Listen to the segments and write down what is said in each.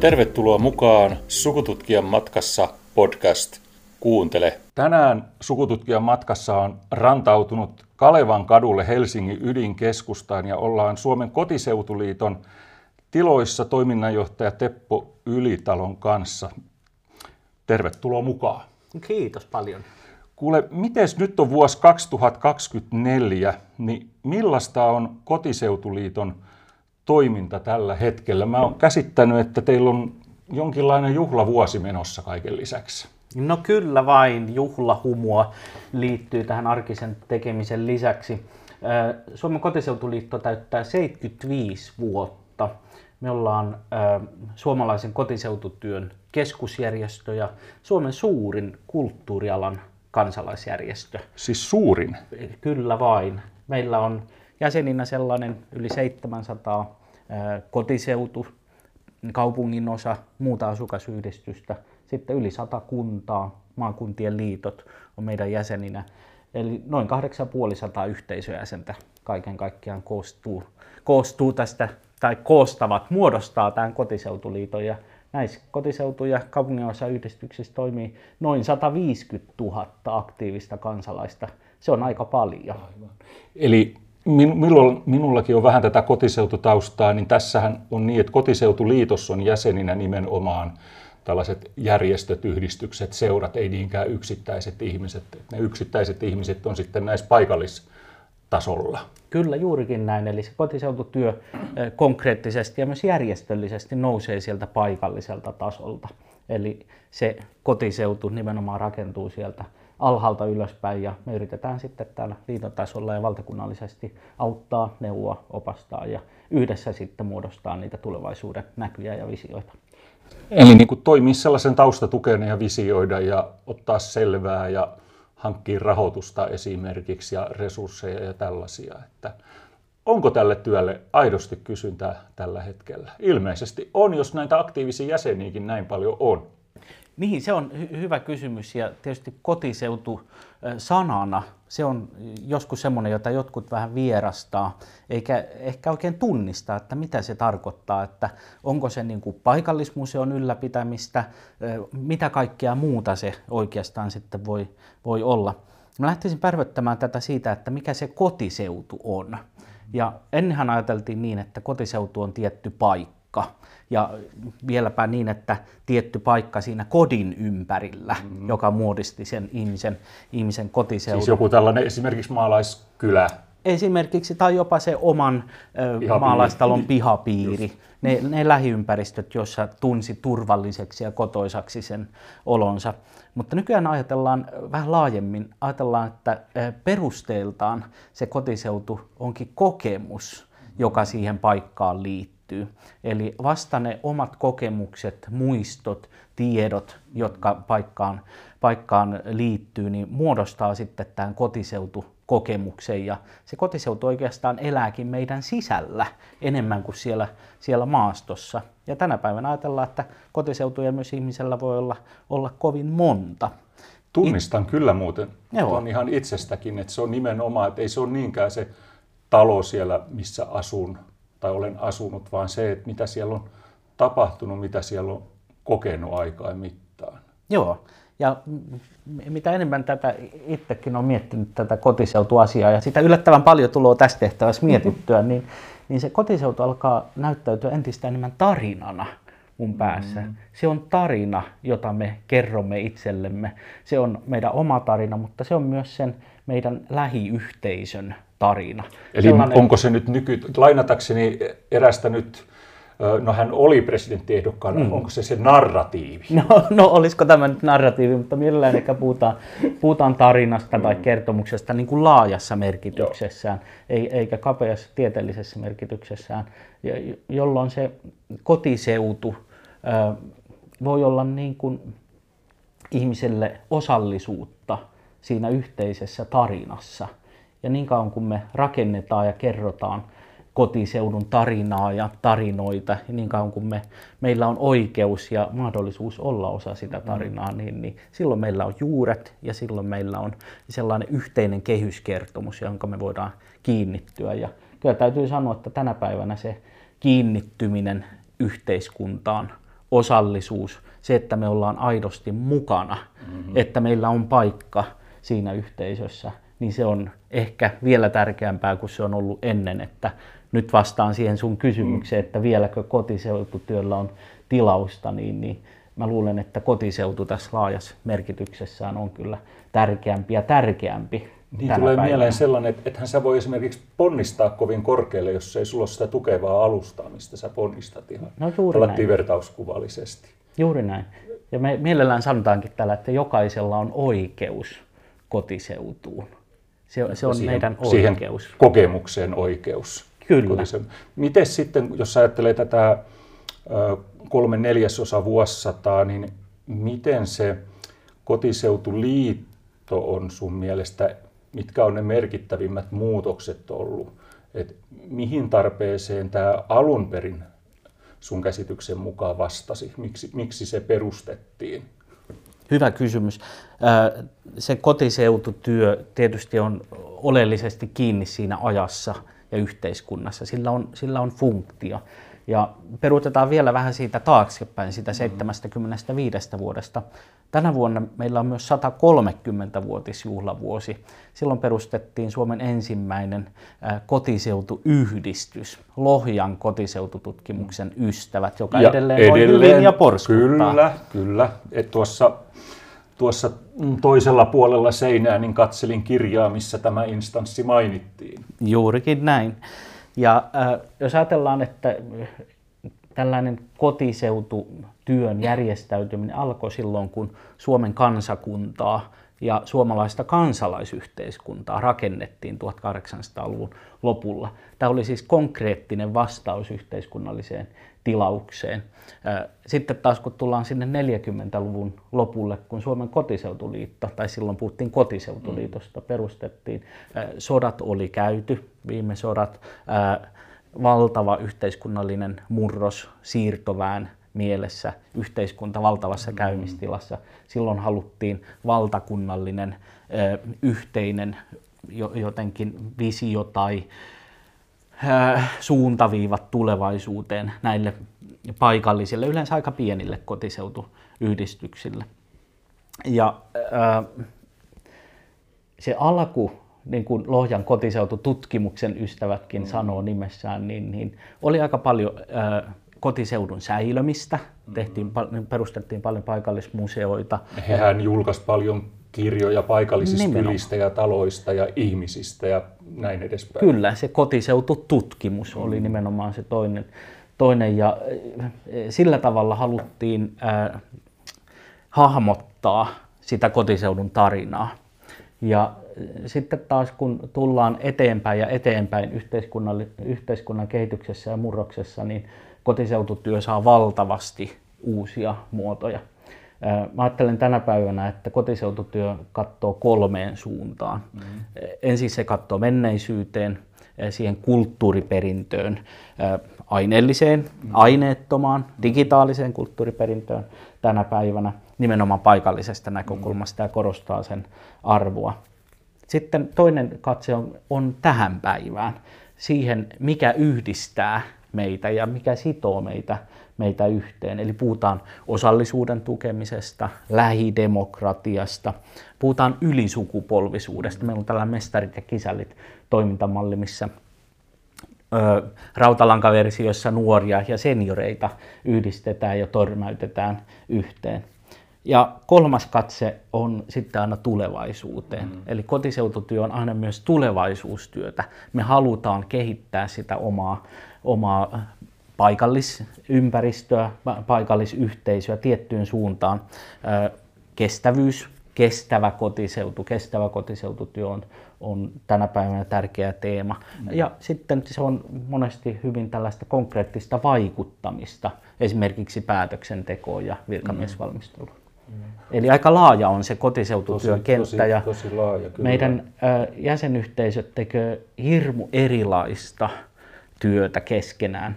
Tervetuloa mukaan Sukututkijan matkassa podcast. Kuuntele. Tänään Sukututkijan matkassa on rantautunut Kalevan kadulle Helsingin ydinkeskustaan ja ollaan Suomen kotiseutuliiton tiloissa toiminnanjohtaja Teppo Ylitalon kanssa. Tervetuloa mukaan. Kiitos paljon. Kuule, miten nyt on vuosi 2024, niin millaista on Kotiseutuliiton toiminta tällä hetkellä? Mä oon käsittänyt, että teillä on jonkinlainen juhlavuosi menossa kaiken lisäksi. No kyllä vain, juhlahumua liittyy tähän arkisen tekemisen lisäksi. Suomen kotiseutuliitto täyttää 75 vuotta. Me ollaan suomalaisen kotiseututyön keskusjärjestö ja Suomen suurin kulttuurialan kansalaisjärjestö. Siis suurin? Kyllä vain. Meillä on jäseninä sellainen yli 700 kotiseutu, kaupungin osa, muuta asukasyhdistystä, sitten yli 100 kuntaa, maakuntien liitot on meidän jäseninä. Eli noin 8500 yhteisöjäsentä kaiken kaikkiaan koostuu, koostuu tästä, tai koostavat, muodostaa tämän kotiseutuliiton. Ja näissä kotiseutu- ja kaupunginosayhdistyksissä toimii noin 150 000 aktiivista kansalaista. Se on aika paljon. Aivan. Eli minulla, minullakin on vähän tätä kotiseututaustaa, niin tässähän on niin, että kotiseutuliitossa on jäseninä nimenomaan tällaiset järjestöt, yhdistykset, seurat, ei niinkään yksittäiset ihmiset. Ne yksittäiset ihmiset on sitten näissä paikallistasolla. Kyllä juurikin näin, eli se kotiseututyö konkreettisesti ja myös järjestöllisesti nousee sieltä paikalliselta tasolta. Eli se kotiseutu nimenomaan rakentuu sieltä alhaalta ylöspäin ja me yritetään sitten täällä liitotasolla ja valtakunnallisesti auttaa, neuvoa, opastaa ja yhdessä sitten muodostaa niitä tulevaisuuden näkyjä ja visioita. Eli niin kuin toimii sellaisen taustatukena ja visioida ja ottaa selvää ja hankkia rahoitusta esimerkiksi ja resursseja ja tällaisia. Että onko tälle työlle aidosti kysyntää tällä hetkellä? Ilmeisesti on, jos näitä aktiivisia jäseniäkin näin paljon on. Niin, se on hy- hyvä kysymys ja tietysti kotiseutu sanana, se on joskus semmoinen, jota jotkut vähän vierastaa, eikä ehkä oikein tunnista, että mitä se tarkoittaa, että onko se niin kuin paikallismuseon ylläpitämistä, mitä kaikkea muuta se oikeastaan sitten voi, voi olla. Mä lähtisin pärvöttämään tätä siitä, että mikä se kotiseutu on. Ja ennenhän ajateltiin niin, että kotiseutu on tietty paikka paikka ja vieläpä niin, että tietty paikka siinä kodin ympärillä, mm. joka muodisti sen ihmisen, ihmisen kotiseudun. Siis joku tällainen esimerkiksi maalaiskylä. Esimerkiksi, tai jopa se oman pihapiiri. maalaistalon pihapiiri. Ne, ne lähiympäristöt, joissa tunsi turvalliseksi ja kotoisaksi sen olonsa. Mutta nykyään ajatellaan vähän laajemmin, ajatellaan, että perusteeltaan se kotiseutu onkin kokemus, joka siihen paikkaan liittyy liittyy. Eli vasta ne omat kokemukset, muistot, tiedot, jotka paikkaan, paikkaan liittyy, niin muodostaa sitten tämän kotiseutukokemuksen. Ja se kotiseutu oikeastaan elääkin meidän sisällä enemmän kuin siellä, siellä maastossa. Ja tänä päivänä ajatellaan, että kotiseutuja myös ihmisellä voi olla, olla kovin monta. Tunnistan It... kyllä muuten Joo. on ihan itsestäkin, että se on nimenomaan, että ei se ole niinkään se talo siellä, missä asun, tai olen asunut, vaan se, että mitä siellä on tapahtunut, mitä siellä on kokenut aikaa mittaan. Joo, ja mitä enemmän tätä itsekin on miettinyt tätä kotiseutuasiaa, ja sitä yllättävän paljon tulee tästä tehtävässä mietittyä, niin, niin se kotiseutu alkaa näyttäytyä entistä enemmän tarinana mun päässä. Mm. Se on tarina, jota me kerromme itsellemme. Se on meidän oma tarina, mutta se on myös sen meidän lähiyhteisön tarina. Eli Sellainen... onko se nyt nyky... Lainatakseni erästä nyt No hän oli presidenttiehdokkaana, mm. onko se se narratiivi? No, no olisiko tämä nyt narratiivi, mutta mielellään ehkä puhutaan, puhutaan tarinasta mm. tai kertomuksesta niin kuin laajassa merkityksessään, ei, eikä kapeassa tieteellisessä merkityksessään, jolloin se kotiseutu voi olla niin kuin ihmiselle osallisuutta siinä yhteisessä tarinassa – ja niin kauan kun me rakennetaan ja kerrotaan kotiseudun tarinaa ja tarinoita, ja niin kauan kun me, meillä on oikeus ja mahdollisuus olla osa sitä tarinaa, niin, niin silloin meillä on juuret ja silloin meillä on sellainen yhteinen kehyskertomus, jonka me voidaan kiinnittyä. Ja kyllä täytyy sanoa, että tänä päivänä se kiinnittyminen yhteiskuntaan osallisuus, se, että me ollaan aidosti mukana, mm-hmm. että meillä on paikka siinä yhteisössä, niin se on ehkä vielä tärkeämpää kuin se on ollut ennen, että nyt vastaan siihen sun kysymykseen, että vieläkö kotiseututyöllä on tilausta, niin, niin mä luulen, että kotiseutu tässä laajassa merkityksessään on kyllä tärkeämpi ja tärkeämpi. Niin tulee päivänä. mieleen sellainen, että ethän sä voi esimerkiksi ponnistaa kovin korkealle, jos ei sulla ole sitä tukevaa alustaa, mistä sä ponnistat ihan no juuri näin. vertauskuvallisesti. Juuri näin. Ja me mielellään sanotaankin täällä, että jokaisella on oikeus kotiseutuun. Se, se on siihen, meidän oikeus. Siihen kokemukseen oikeus. Kyllä. Miten sitten, jos ajattelee tätä kolme neljäsosa vuosisataa, niin miten se kotiseutuliitto on sun mielestä, mitkä on ne merkittävimmät muutokset ollut? Et mihin tarpeeseen tämä alun perin sun käsityksen mukaan vastasi? Miksi, miksi se perustettiin? Hyvä kysymys. Se kotiseututyö tietysti on oleellisesti kiinni siinä ajassa ja yhteiskunnassa. Sillä on, sillä on funktio. Ja peruutetaan vielä vähän siitä taaksepäin, sitä 75 vuodesta. Tänä vuonna meillä on myös 130-vuotisjuhlavuosi. Silloin perustettiin Suomen ensimmäinen kotiseutuyhdistys, Lohjan kotiseutututkimuksen ystävät, joka ja edelleen, edelleen on hyvin ja porskuttaa. Kyllä, kyllä. Et tuossa, tuossa toisella puolella seinää niin katselin kirjaa, missä tämä instanssi mainittiin. Juurikin näin. Ja äh, jos ajatellaan, että tällainen kotiseututyön järjestäytyminen alkoi silloin, kun Suomen kansakuntaa ja suomalaista kansalaisyhteiskuntaa rakennettiin 1800-luvun lopulla. Tämä oli siis konkreettinen vastaus yhteiskunnalliseen tilaukseen. Sitten taas kun tullaan sinne 40-luvun lopulle, kun Suomen kotiseutuliitto, tai silloin puhuttiin kotiseutuliitosta, perustettiin, sodat oli käyty, viime sodat, valtava yhteiskunnallinen murros, siirtovään mielessä, yhteiskunta valtavassa käymistilassa. Silloin haluttiin valtakunnallinen yhteinen jotenkin visio tai suuntaviivat tulevaisuuteen näille paikallisille, yleensä aika pienille kotiseutuyhdistyksille. Ja se alku, niin kuin Lohjan kotiseutututkimuksen ystävätkin mm. sanoo nimessään, niin, niin oli aika paljon kotiseudun säilömistä. Tehtiin, perustettiin paljon paikallismuseoita. Hehän julkaisi paljon kirjoja paikallisista Nimenomaan. kylistä ja taloista ja ihmisistä ja näin edespäin. Kyllä, se kotiseutututkimus mm. oli nimenomaan se toinen. toinen ja eh, sillä tavalla haluttiin äh, hahmottaa sitä kotiseudun tarinaa. Ja eh, sitten taas kun tullaan eteenpäin ja eteenpäin yhteiskunnan kehityksessä ja murroksessa, niin kotiseututyö saa valtavasti uusia muotoja. Mä ajattelen tänä päivänä, että kotiseututyö katsoo kolmeen suuntaan. Mm-hmm. Ensin se katsoo menneisyyteen, siihen kulttuuriperintöön, aineelliseen, mm-hmm. aineettomaan, digitaaliseen kulttuuriperintöön tänä päivänä nimenomaan paikallisesta näkökulmasta ja korostaa sen arvoa. Sitten toinen katse on, on tähän päivään, siihen mikä yhdistää meitä ja mikä sitoo meitä meitä yhteen. Eli puhutaan osallisuuden tukemisesta, lähidemokratiasta, puhutaan ylisukupolvisuudesta. Meillä on tällainen mestarit ja kisällit toimintamalli, missä ö, rautalankaversiossa nuoria ja senioreita yhdistetään ja törmäytetään yhteen. Ja kolmas katse on sitten aina tulevaisuuteen. Mm. Eli kotiseututyö on aina myös tulevaisuustyötä. Me halutaan kehittää sitä omaa, omaa paikallisympäristöä, paikallisyhteisöä tiettyyn suuntaan. Kestävyys, kestävä kotiseutu, kestävä kotiseututyö on, on tänä päivänä tärkeä teema. Mm. Ja sitten se on monesti hyvin tällaista konkreettista vaikuttamista, esimerkiksi päätöksentekoon ja virkamiesvalmisteluun. Mm. Eli aika laaja on se kotiseututyön tosi, kenttä tosi, ja tosi laaja, kyllä. meidän jäsenyhteisöt tekevät hirmu erilaista työtä keskenään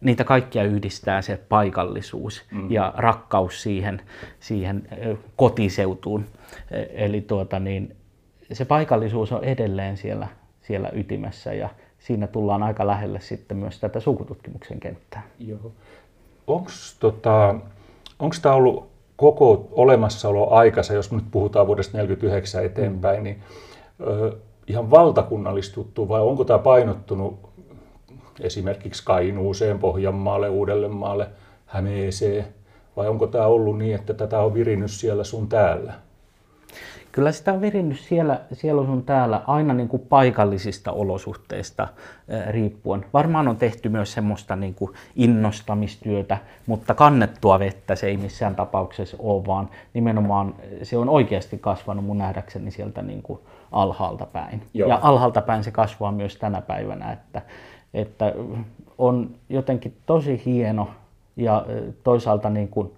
niitä kaikkia yhdistää se paikallisuus mm. ja rakkaus siihen, siihen kotiseutuun. Eli tuota, niin, se paikallisuus on edelleen siellä, siellä ytimessä ja siinä tullaan aika lähelle sitten myös tätä sukututkimuksen kenttää. Joo. onko tota, tämä ollut koko olemassaolo aikansa, jos nyt puhutaan vuodesta 1949 eteenpäin, mm. niin ö, ihan valtakunnallistuttu vai onko tämä painottunut esimerkiksi Kainuuseen, Pohjanmaalle, Uudellemaalle, Hämeeseen, vai onko tämä ollut niin, että tätä on virinnyt siellä sun täällä? Kyllä sitä on virinnyt siellä, siellä sun täällä aina niin kuin paikallisista olosuhteista riippuen. Varmaan on tehty myös semmoista niin kuin innostamistyötä, mutta kannettua vettä se ei missään tapauksessa ole, vaan nimenomaan se on oikeasti kasvanut mun nähdäkseni sieltä niin kuin alhaalta päin. Joo. Ja alhaalta päin se kasvaa myös tänä päivänä, että, että on jotenkin tosi hieno ja toisaalta niin kuin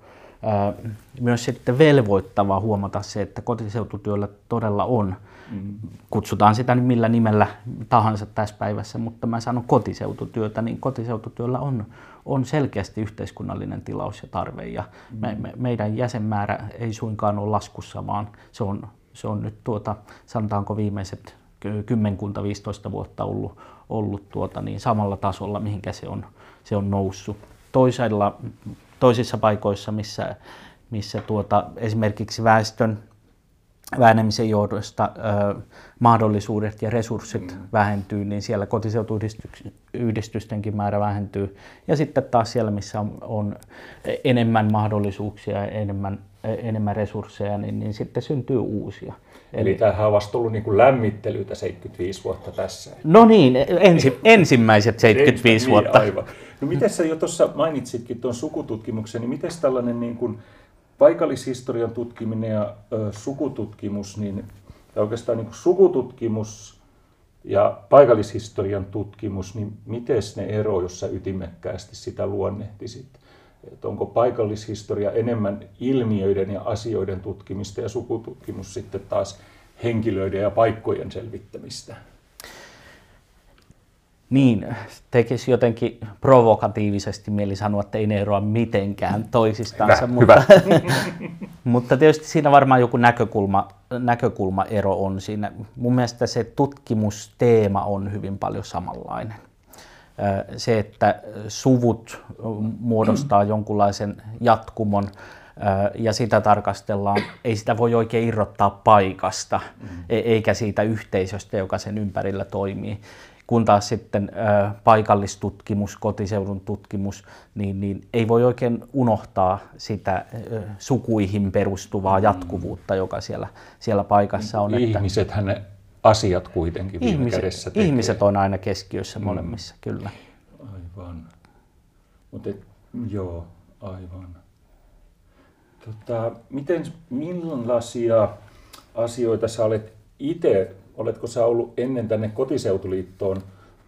myös sitten velvoittavaa huomata se, että kotiseututyöllä todella on, mm. kutsutaan sitä nyt millä nimellä tahansa tässä päivässä, mutta mä sanon kotiseututyötä, niin kotiseututyöllä on, on selkeästi yhteiskunnallinen tilaus ja tarve ja mm. me, me, meidän jäsenmäärä ei suinkaan ole laskussa, vaan se on, se on nyt tuota, sanotaanko viimeiset kymmenkunta 15 vuotta ollut, ollut tuota, niin samalla tasolla, mihinkä se on, se on noussut. Toisella toisissa paikoissa, missä, missä tuota, esimerkiksi väestön vähenemisen johdosta ö, mahdollisuudet ja resurssit mm. vähentyy, niin siellä kotiseutuyhdistystenkin määrä vähentyy. Ja sitten taas siellä, missä on, on enemmän mahdollisuuksia ja enemmän, enemmän resursseja, niin, niin sitten syntyy uusia. Eli, Eli tämähän on vasta ollut niin kuin lämmittelytä 75 vuotta tässä. No niin, ensi, ensimmäiset 75 niin, vuotta. Aivan. No miten sä jo tuossa mainitsitkin tuon sukututkimuksen, niin miten tällainen niin kuin paikallishistorian tutkiminen ja ö, sukututkimus, niin tai oikeastaan niin kuin sukututkimus ja paikallishistorian tutkimus, niin miten ne ero, jos sä ytimekkäästi sitä luonnehtisit? Että onko paikallishistoria enemmän ilmiöiden ja asioiden tutkimista ja sukututkimus sitten taas henkilöiden ja paikkojen selvittämistä? Niin, tekisi jotenkin provokatiivisesti mieli sanoa, että ei ne eroa mitenkään toisistansa, Hyvä, mutta, mutta tietysti siinä varmaan joku näkökulma, näkökulmaero on siinä. Mun mielestä se tutkimusteema on hyvin paljon samanlainen. Se, että suvut muodostaa jonkunlaisen jatkumon ja sitä tarkastellaan, ei sitä voi oikein irrottaa paikasta, e- eikä siitä yhteisöstä, joka sen ympärillä toimii kun taas sitten paikallistutkimus, kotiseudun tutkimus, niin, niin ei voi oikein unohtaa sitä sukuihin perustuvaa mm. jatkuvuutta, joka siellä, siellä paikassa on. Ihmisethän ne asiat kuitenkin viime ihmiset, kädessä tekee. Ihmiset on aina keskiössä mm. molemmissa, kyllä. Aivan. Mutta joo, aivan. Tota, miten, millaisia asioita sä olet itse oletko sä ollut ennen tänne kotiseutuliittoon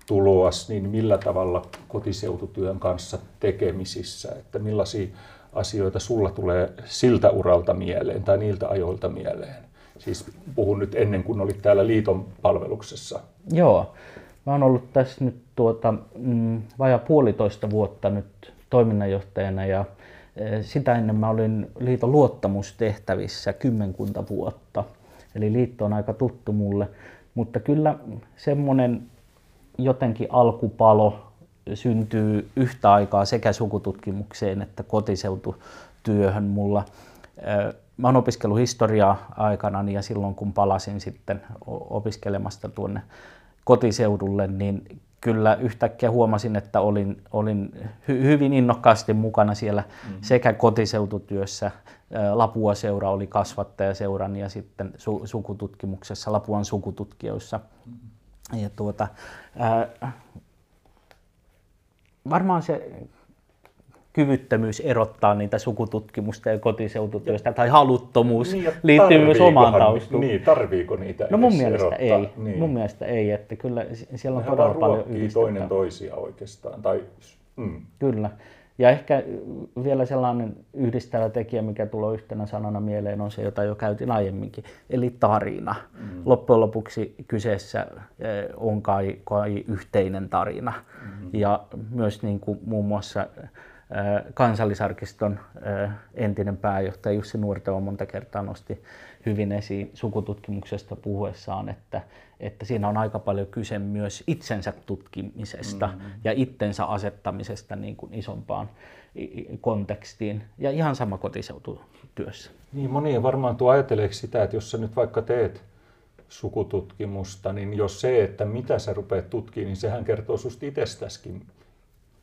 tuloas, niin millä tavalla kotiseututyön kanssa tekemisissä, että millaisia asioita sulla tulee siltä uralta mieleen tai niiltä ajoilta mieleen? Siis puhun nyt ennen kuin olit täällä liiton palveluksessa. Joo, mä oon ollut tässä nyt tuota, mm, vajaa puolitoista vuotta nyt toiminnanjohtajana ja e, sitä ennen mä olin liiton luottamustehtävissä kymmenkunta vuotta – Eli liitto on aika tuttu mulle, mutta kyllä semmoinen jotenkin alkupalo syntyy yhtä aikaa sekä sukututkimukseen että kotiseututyöhön mulla. Mä oon opiskellut historiaa aikana ja silloin kun palasin sitten opiskelemasta tuonne kotiseudulle, niin kyllä yhtäkkiä huomasin, että olin, olin hy, hyvin innokkaasti mukana siellä mm-hmm. sekä kotiseututyössä, Lapua seura oli kasvattajaseuran ja sitten su, sukututkimuksessa, Lapuan sukututkijoissa. Mm-hmm. Ja tuota, ää, varmaan se kyvyttömyys erottaa niitä sukututkimusta ja kotiseututyöstä tai haluttomuus niin, liittyy myös omaan taustuun. Niin, tarviiko niitä No mun mielestä erottaa? ei. Niin. Mun mielestä ei, että kyllä siellä on Nehän todella paljon toinen toisia oikeastaan. Tai, mm. Kyllä. Ja ehkä vielä sellainen yhdistävä tekijä, mikä tulee yhtenä sanana mieleen, on se, jota jo käytin aiemminkin, eli tarina. Mm. Loppujen lopuksi kyseessä eh, on kai, kai yhteinen tarina. Mm. Ja myös niin kuin muun muassa kansallisarkiston entinen pääjohtaja Jussi Nuorteo monta kertaa nosti hyvin esiin sukututkimuksesta puhuessaan, että, että siinä on aika paljon kyse myös itsensä tutkimisesta mm-hmm. ja itsensä asettamisesta niin kuin isompaan kontekstiin. Ja ihan sama kotiseututyössä. Niin, moni varmaan tuo ajattelee sitä, että jos sä nyt vaikka teet sukututkimusta, niin jos se, että mitä sä rupeat tutkimaan, niin sehän kertoo susta itsestäskin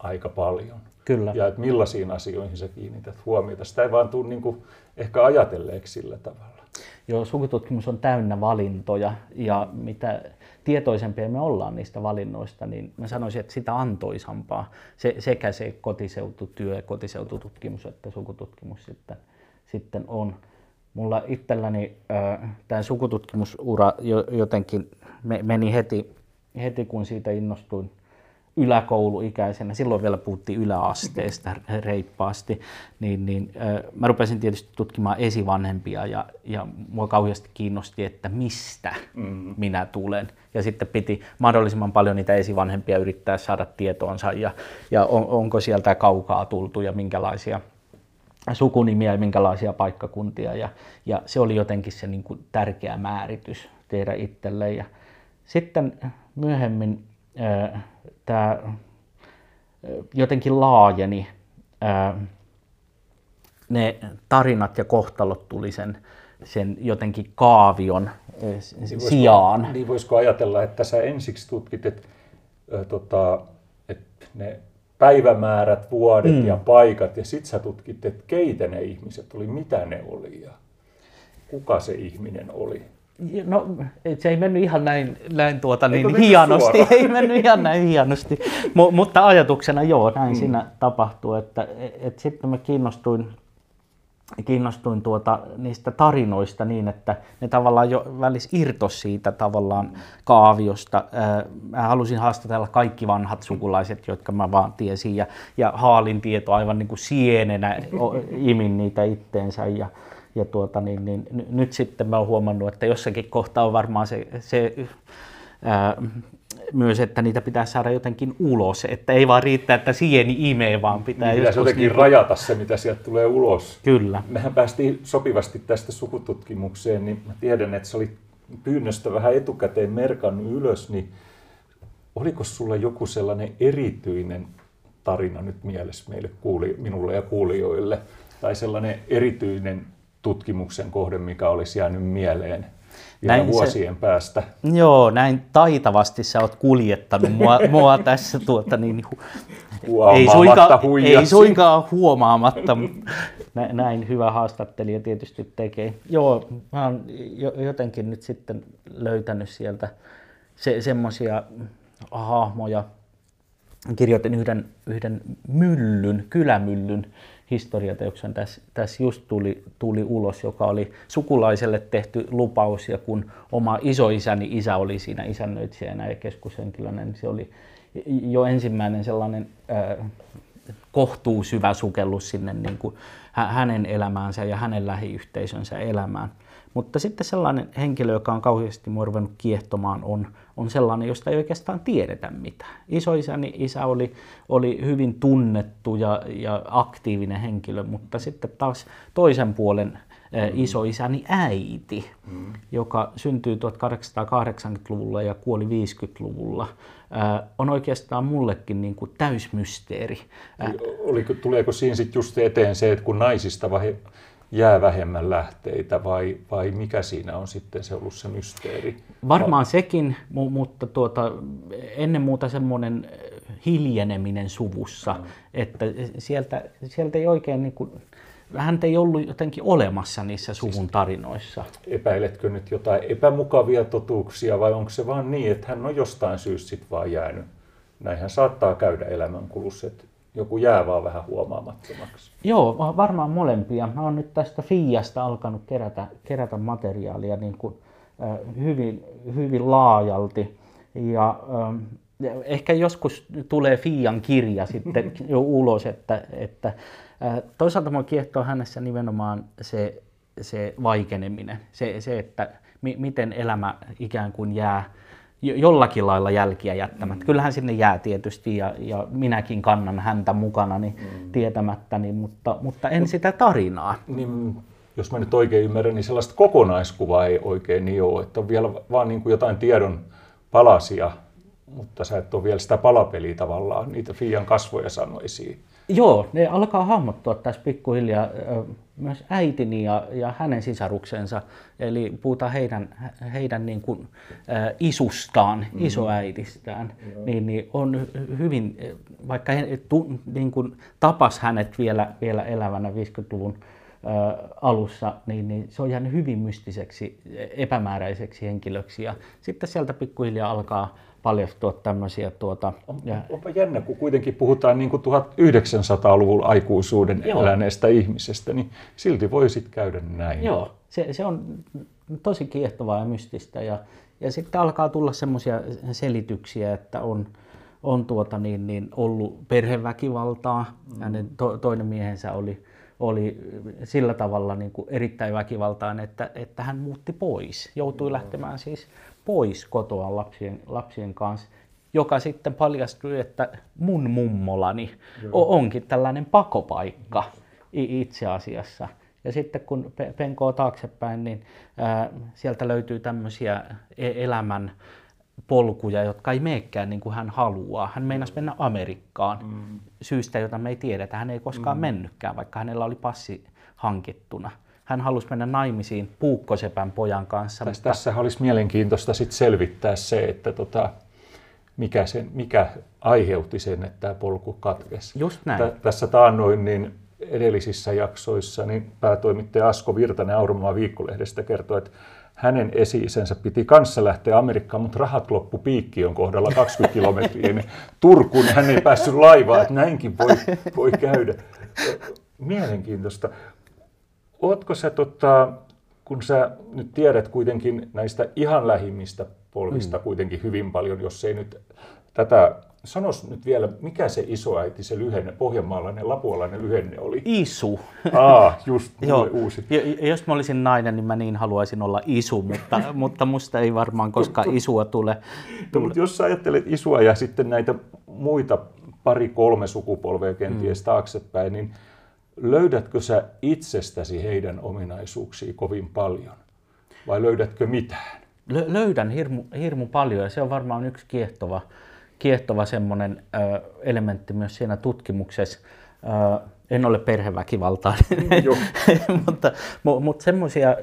aika paljon. Kyllä. Ja että millaisiin asioihin sä kiinnität huomiota. Sitä ei vaan tule niin kuin ehkä ajatelleeksi sillä tavalla. Joo, sukututkimus on täynnä valintoja ja mitä tietoisempia me ollaan niistä valinnoista, niin mä sanoisin, että sitä antoisampaa se, sekä se kotiseututyö, kotiseutututkimus että sukututkimus sitten, sitten on. Mulla itselläni äh, tämä sukututkimusura jotenkin meni heti, heti, kun siitä innostuin yläkouluikäisenä, silloin vielä puhuttiin yläasteesta reippaasti, niin, niin äh, mä rupesin tietysti tutkimaan esivanhempia ja, ja mua kauheasti kiinnosti, että mistä mm. minä tulen. Ja sitten piti mahdollisimman paljon niitä esivanhempia yrittää saada tietoonsa ja, ja on, onko sieltä kaukaa tultu ja minkälaisia sukunimiä ja minkälaisia paikkakuntia. Ja, ja se oli jotenkin se niin kuin tärkeä määritys tehdä itselle. Ja sitten myöhemmin äh, tämä jotenkin laajeni. Ne tarinat ja kohtalot tuli sen, sen jotenkin kaavion niin sijaan. Voisiko, niin voisiko ajatella, että sä ensiksi tutkit, että, äh, tota, että ne päivämäärät, vuodet mm. ja paikat, ja sitten sä tutkit, että keitä ne ihmiset oli, mitä ne oli ja kuka se ihminen oli. No, se ei mennyt ihan näin, näin tuota, niin hienosti, suoraan? ei mennyt ihan näin hienosti, M- mutta ajatuksena joo, näin mm. siinä tapahtui, että et sitten mä kiinnostuin, kiinnostuin tuota, niistä tarinoista niin, että ne tavallaan jo välis irtos siitä tavallaan kaaviosta. Mä halusin haastatella kaikki vanhat sukulaiset, jotka mä vaan tiesin ja, ja haalin tieto aivan niin kuin sienenä, imin niitä itteensä ja, ja tuota, niin, niin, nyt sitten mä oon huomannut, että jossakin kohtaa on varmaan se, se ää, myös, että niitä pitää saada jotenkin ulos, että ei vaan riittää, että sieni imee, vaan pitää niin, jotenkin niin... rajata se, mitä sieltä tulee ulos. Kyllä. Mehän päästiin sopivasti tästä sukututkimukseen, niin mä tiedän, että se oli pyynnöstä vähän etukäteen merkannut ylös, niin oliko sulla joku sellainen erityinen tarina nyt mielessä meille kuuli, minulle ja kuulijoille, tai sellainen erityinen tutkimuksen kohde, mikä olisi jäänyt mieleen vielä näin vuosien se, päästä. Joo, näin taitavasti sä oot kuljettanut mua, mua tässä tuota niin, ei, suinkaan, ei suinkaan huomaamatta, mutta näin hyvä haastattelija tietysti tekee. Joo, mä oon jotenkin nyt sitten löytänyt sieltä se, semmoisia hahmoja. Kirjoitin yhden, yhden myllyn, kylämyllyn historiateoksen tässä, tässä just tuli, tuli ulos, joka oli sukulaiselle tehty lupaus ja kun oma isoisäni isä oli siinä isännöitsijänä ja keskushenkilönä, niin se oli jo ensimmäinen sellainen kohtuu syvä sukellus sinne niin kuin hänen elämäänsä ja hänen lähiyhteisönsä elämään. Mutta sitten sellainen henkilö, joka on kauheasti mua ruvennut kiehtomaan, on, on sellainen, josta ei oikeastaan tiedetä mitään. Isoisäni isä oli, oli hyvin tunnettu ja, ja aktiivinen henkilö, mutta sitten taas toisen puolen mm. isoisäni äiti, mm. joka syntyi 1880-luvulla ja kuoli 50-luvulla, on oikeastaan mullekin niin kuin täysmysteeri. Oliko, tuleeko siinä sitten just eteen se, että kun naisista vai jää vähemmän lähteitä vai, vai mikä siinä on sitten se ollut se mysteeri? Varmaan sekin, mutta tuota, ennen muuta semmoinen hiljeneminen suvussa, mm. että sieltä, sieltä ei oikein niin kuin, hän ei ollut jotenkin olemassa niissä suvun siis tarinoissa. Epäiletkö nyt jotain epämukavia totuuksia vai onko se vaan niin, että hän on jostain syystä sitten vaan jäänyt? Näinhän saattaa käydä elämänkulussa, että joku jää vaan vähän huomaamattomaksi. Joo, varmaan molempia. Mä oon nyt tästä Fiasta alkanut kerätä, kerätä materiaalia niin kuin, äh, hyvin, hyvin laajalti. Ja äh, ehkä joskus tulee Fian kirja sitten jo ulos, että, että äh, toisaalta mua kiehtoo hänessä nimenomaan se, se vaikeneminen, se, se että mi, miten elämä ikään kuin jää jollakin lailla jälkiä jättämättä. Mm. Kyllähän sinne jää tietysti ja, ja minäkin kannan häntä mukana niin mm. tietämättäni, mutta, mutta en Mut, sitä tarinaa. Niin, jos mä nyt oikein ymmärrän, niin sellaista kokonaiskuvaa ei oikein niin ole, että on vielä vaan niin kuin jotain tiedon palasia, mutta sä et ole vielä sitä palapeliä tavallaan, niitä Fian kasvoja sanoisiin. Joo, ne alkaa hahmottua tässä pikkuhiljaa myös äitini ja, ja hänen sisaruksensa, eli puhutaan heidän, heidän niin kuin, ä, isustaan, mm-hmm. isoäitistään, niin, niin on hyvin, vaikka he tu, niin kuin tapas hänet vielä, vielä elävänä 50-luvun ä, alussa, niin, niin se on jäänyt hyvin mystiseksi, epämääräiseksi henkilöksi. Ja sitten sieltä pikkuhiljaa alkaa paljastua tämmöisiä. Tuota, on, ja... Onpa jännä, kun kuitenkin puhutaan niin kuin 1900-luvun aikuisuuden Joo. eläneestä ihmisestä, niin silti voisit käydä näin. Joo, se, se on tosi kiehtovaa ja mystistä. Ja, ja sitten alkaa tulla semmoisia selityksiä, että on, on tuota niin, niin ollut perheväkivaltaa. Mm. Hänen to, toinen miehensä oli, oli sillä tavalla niin kuin erittäin väkivaltainen, että, että hän muutti pois. Joutui mm. lähtemään siis pois kotoa lapsien, lapsien kanssa, joka sitten paljastui, että mun mummolani Joo. onkin tällainen pakopaikka itse asiassa. Ja sitten kun penkoo taaksepäin, niin ää, sieltä löytyy tämmöisiä e-, elämän polkuja, jotka ei meekään niin kuin hän haluaa. Hän meinasi mennä Amerikkaan mm. syystä, jota me ei tiedetä. Hän ei koskaan mm. mennytkään, vaikka hänellä oli passi hankittuna hän halusi mennä naimisiin Puukkosepän pojan kanssa. Tässä, mutta... Tässä olisi mielenkiintoista sit selvittää se, että tota, mikä, sen, mikä aiheutti sen, että tämä polku katkesi. Just näin. T- tässä taannoin niin edellisissä jaksoissa niin päätoimittaja Asko Virtanen Auromaa viikkolehdestä kertoi, että hänen esi-isänsä piti kanssa lähteä Amerikkaan, mutta rahat loppu piikkiön kohdalla 20 kilometriä, niin Turkuun hän ei päässyt laivaan, että näinkin voi, voi käydä. Mielenkiintoista. Ootko sä, tota, kun sä nyt tiedät kuitenkin näistä ihan lähimmistä polvista mm. kuitenkin hyvin paljon, jos ei nyt tätä Sanos nyt vielä, mikä se isoäiti, se lyhenne, pohjanmaalainen, lapualainen lyhenne oli? Isu. Aa, just Joo. uusi. Ja, jos mä olisin nainen, niin mä niin haluaisin olla isu, mutta, mutta musta ei varmaan koskaan isua tule. No, mutta jos sä ajattelet isua ja sitten näitä muita pari-kolme sukupolvea kenties mm. taaksepäin, niin löydätkö sä itsestäsi heidän ominaisuuksia kovin paljon? Vai löydätkö mitään? Lö- löydän hirmu, hirmu paljon ja se on varmaan yksi kiehtova, kiehtova semmoinen ö, elementti myös siinä tutkimuksessa. Ö, en ole perheväkivaltainen, mutta, mutta semmoisia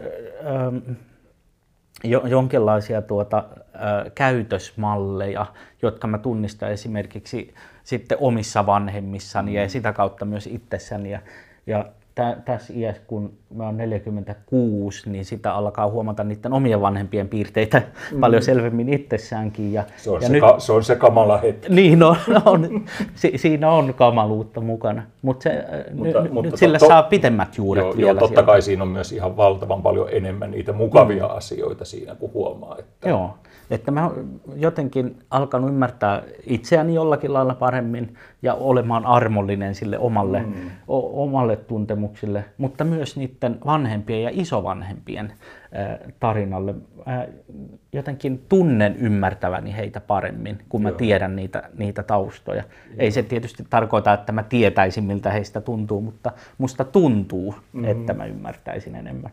jo, jonkinlaisia tuota, ö, käytösmalleja, jotka mä tunnistan esimerkiksi sitten omissa vanhemmissani mm. ja sitä kautta myös itsessäni. Ja, ja tä, tässä iässä, kun mä oon 46, niin sitä alkaa huomata niiden omien vanhempien piirteitä mm. paljon selvemmin itsessäänkin. Ja, se, on ja se, nyt, ka, se on se kamala hetki. Niin on, on si, siinä on kamaluutta mukana, Mut se, mutta, n, mutta nyt sillä to, saa pitemmät juuret joo, vielä. Joo, totta kai siinä on myös ihan valtavan paljon enemmän niitä mukavia mm. asioita siinä, kun huomaa. Että... Joo, että mä jotenkin alkanut ymmärtää itseäni jollakin lailla paremmin ja olemaan armollinen sille omalle, mm. o, omalle tuntemuksille, mutta myös niiden vanhempien ja isovanhempien äh, tarinalle. Äh, jotenkin tunnen ymmärtäväni heitä paremmin, kun mä Joo. tiedän niitä, niitä taustoja. Joo. Ei se tietysti tarkoita, että mä tietäisin, miltä heistä tuntuu, mutta musta tuntuu, mm. että mä ymmärtäisin enemmän.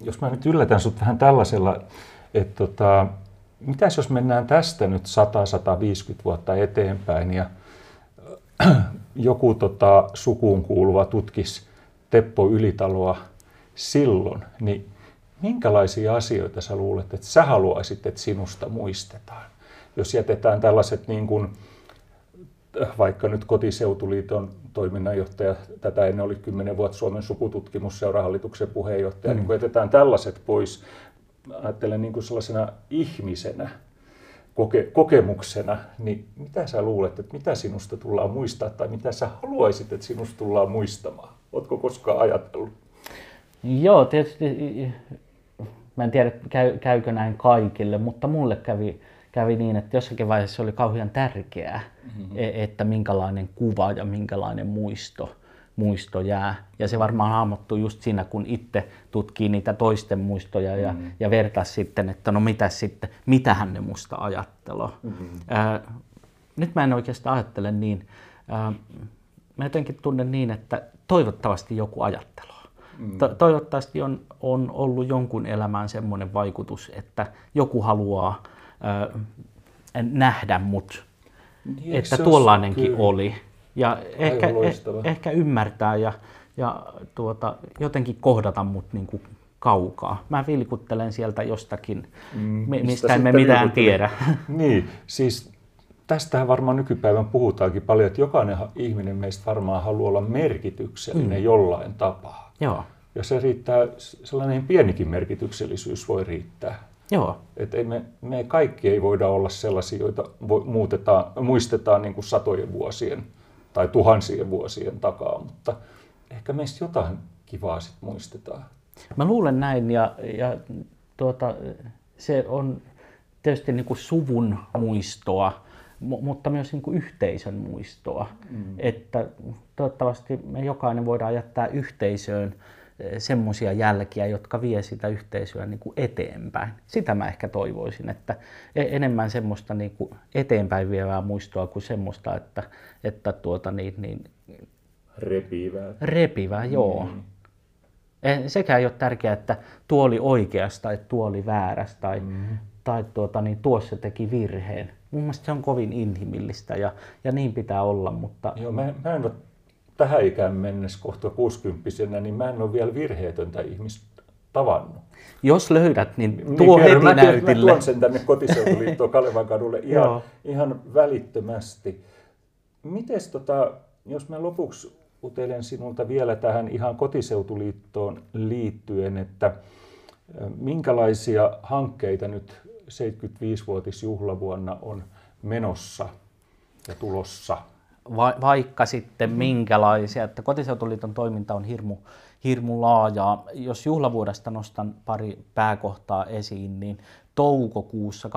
Jos mä nyt yllätän sut vähän tällaisella että tota, mitäs jos mennään tästä nyt 100-150 vuotta eteenpäin ja joku tota, sukuun kuuluva tutkisi Teppo Ylitaloa silloin, niin minkälaisia asioita sä luulet, että sä haluaisit, että sinusta muistetaan? Jos jätetään tällaiset niin kuin, vaikka nyt kotiseutuliiton toiminnanjohtaja, tätä ennen oli 10 vuotta Suomen sukututkimusseurahallituksen puheenjohtaja, mm. niin kun jätetään tällaiset pois, ajattelen niin kuin sellaisena ihmisenä, koke, kokemuksena, niin mitä sä luulet, että mitä sinusta tullaan muistaa tai mitä sä haluaisit, että sinusta tullaan muistamaan? Oletko koskaan ajatellut? Joo, tietysti mä en tiedä käy, käykö näin kaikille, mutta mulle kävi, kävi niin, että jossakin vaiheessa oli kauhean tärkeää, mm-hmm. E, että minkälainen kuva ja minkälainen muisto muisto jää. Ja se varmaan hahmottuu just siinä, kun itse tutkii niitä toisten muistoja ja, mm-hmm. ja vertaa sitten, että no mitä sitten, mitähän ne musta ajatteloo. Mm-hmm. Ää, nyt mä en oikeastaan ajattele niin. Ää, mä jotenkin tunnen niin, että toivottavasti joku ajatteloo. Mm. To- toivottavasti on, on ollut jonkun elämään semmoinen vaikutus, että joku haluaa äh, nähdä mut, niin, että tuollainenkin oli. Ja ehkä, eh, ehkä ymmärtää ja, ja tuota, jotenkin kohdata mut niin kuin kaukaa. Mä vilkuttelen sieltä jostakin, mm, mistä, mistä emme mitään tiedä. Niin, siis tästähän varmaan nykypäivän puhutaankin paljon, että jokainen ihminen meistä varmaan haluaa olla merkityksellinen mm. jollain tapaa. Joo. Ja se riittää, sellainen pienikin merkityksellisyys voi riittää. Joo. Et ei me, me kaikki ei voida olla sellaisia, joita muutetaan, muistetaan niin kuin satojen vuosien tai tuhansien vuosien takaa, mutta ehkä meistä jotain kivaa sitten muistetaan. Mä luulen näin ja, ja tuota, se on tietysti niin kuin suvun muistoa, mutta myös niin kuin yhteisön muistoa. Mm. Että toivottavasti me jokainen voidaan jättää yhteisöön semmoisia jälkiä, jotka vie sitä yhteisöä niin kuin eteenpäin. Sitä mä ehkä toivoisin, että e-, enemmän semmoista niin kuin eteenpäin vievää muistoa kuin semmoista, että, että tuota niin, niin repivää. Repivää, joo. Mm. Sekä ei ole tärkeää, että tuoli oikeasta tai tuoli väärästä tai, mm. tai tuota, niin tuossa teki virheen. Mun mielestä se on kovin inhimillistä ja, ja niin pitää olla. Mutta... Joo, mä, mä en ole tähän ikään mennessä kohta 60 niin mä en ole vielä virheetöntä ihmistä tavannut. Jos löydät, niin, niin tuo niin, heti mä, näytille. Mä tuon sen tänne kotiseutuliittoon Kalevan kadulle ihan, ihan välittömästi. Mites tota, jos mä lopuksi utelen sinulta vielä tähän ihan kotiseutuliittoon liittyen, että minkälaisia hankkeita nyt 75-vuotisjuhlavuonna on menossa ja tulossa? Va- vaikka sitten minkälaisia, että kotiseutuliiton toiminta on hirmu, hirmu laajaa. Jos juhlavuodesta nostan pari pääkohtaa esiin, niin toukokuussa 24-26.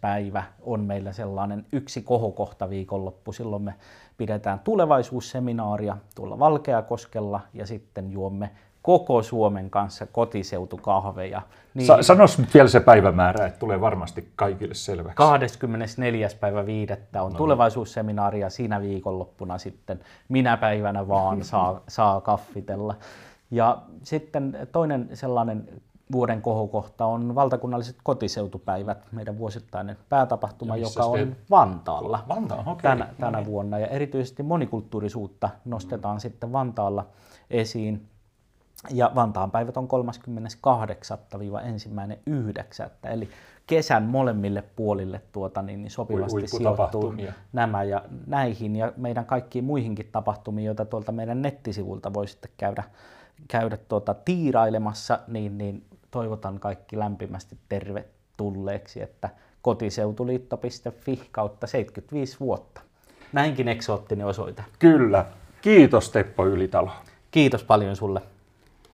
päivä on meillä sellainen yksi kohokohta viikonloppu. Silloin me pidetään tulevaisuusseminaaria tuolla Valkeakoskella ja sitten juomme koko Suomen kanssa kotiseutukahveja. Niin, Sa- Sanois vielä se päivämäärä, että tulee varmasti kaikille selväksi. 24. päivä viidettä on no. tulevaisuusseminaari ja siinä viikonloppuna sitten minä päivänä vaan saa, saa kaffitella. Ja sitten toinen sellainen vuoden kohokohta on valtakunnalliset kotiseutupäivät, meidän vuosittainen päätapahtuma, joka on? Vantaalla Vantaa, okay. tänä, tänä vuonna. Ja erityisesti monikulttuurisuutta nostetaan mm. sitten Vantaalla esiin. Ja Vantaan päivät on 38-1.9. Eli kesän molemmille puolille tuota, niin, niin sopivasti sijoittuu nämä ja näihin ja meidän kaikkiin muihinkin tapahtumiin, joita tuolta meidän nettisivulta voi sitten käydä, käydä tuota, tiirailemassa, niin, niin toivotan kaikki lämpimästi tervetulleeksi, että kotiseutuliitto.fi kautta 75 vuotta. Näinkin eksoottinen osoite. Kyllä. Kiitos Teppo Ylitalo. Kiitos paljon sulle.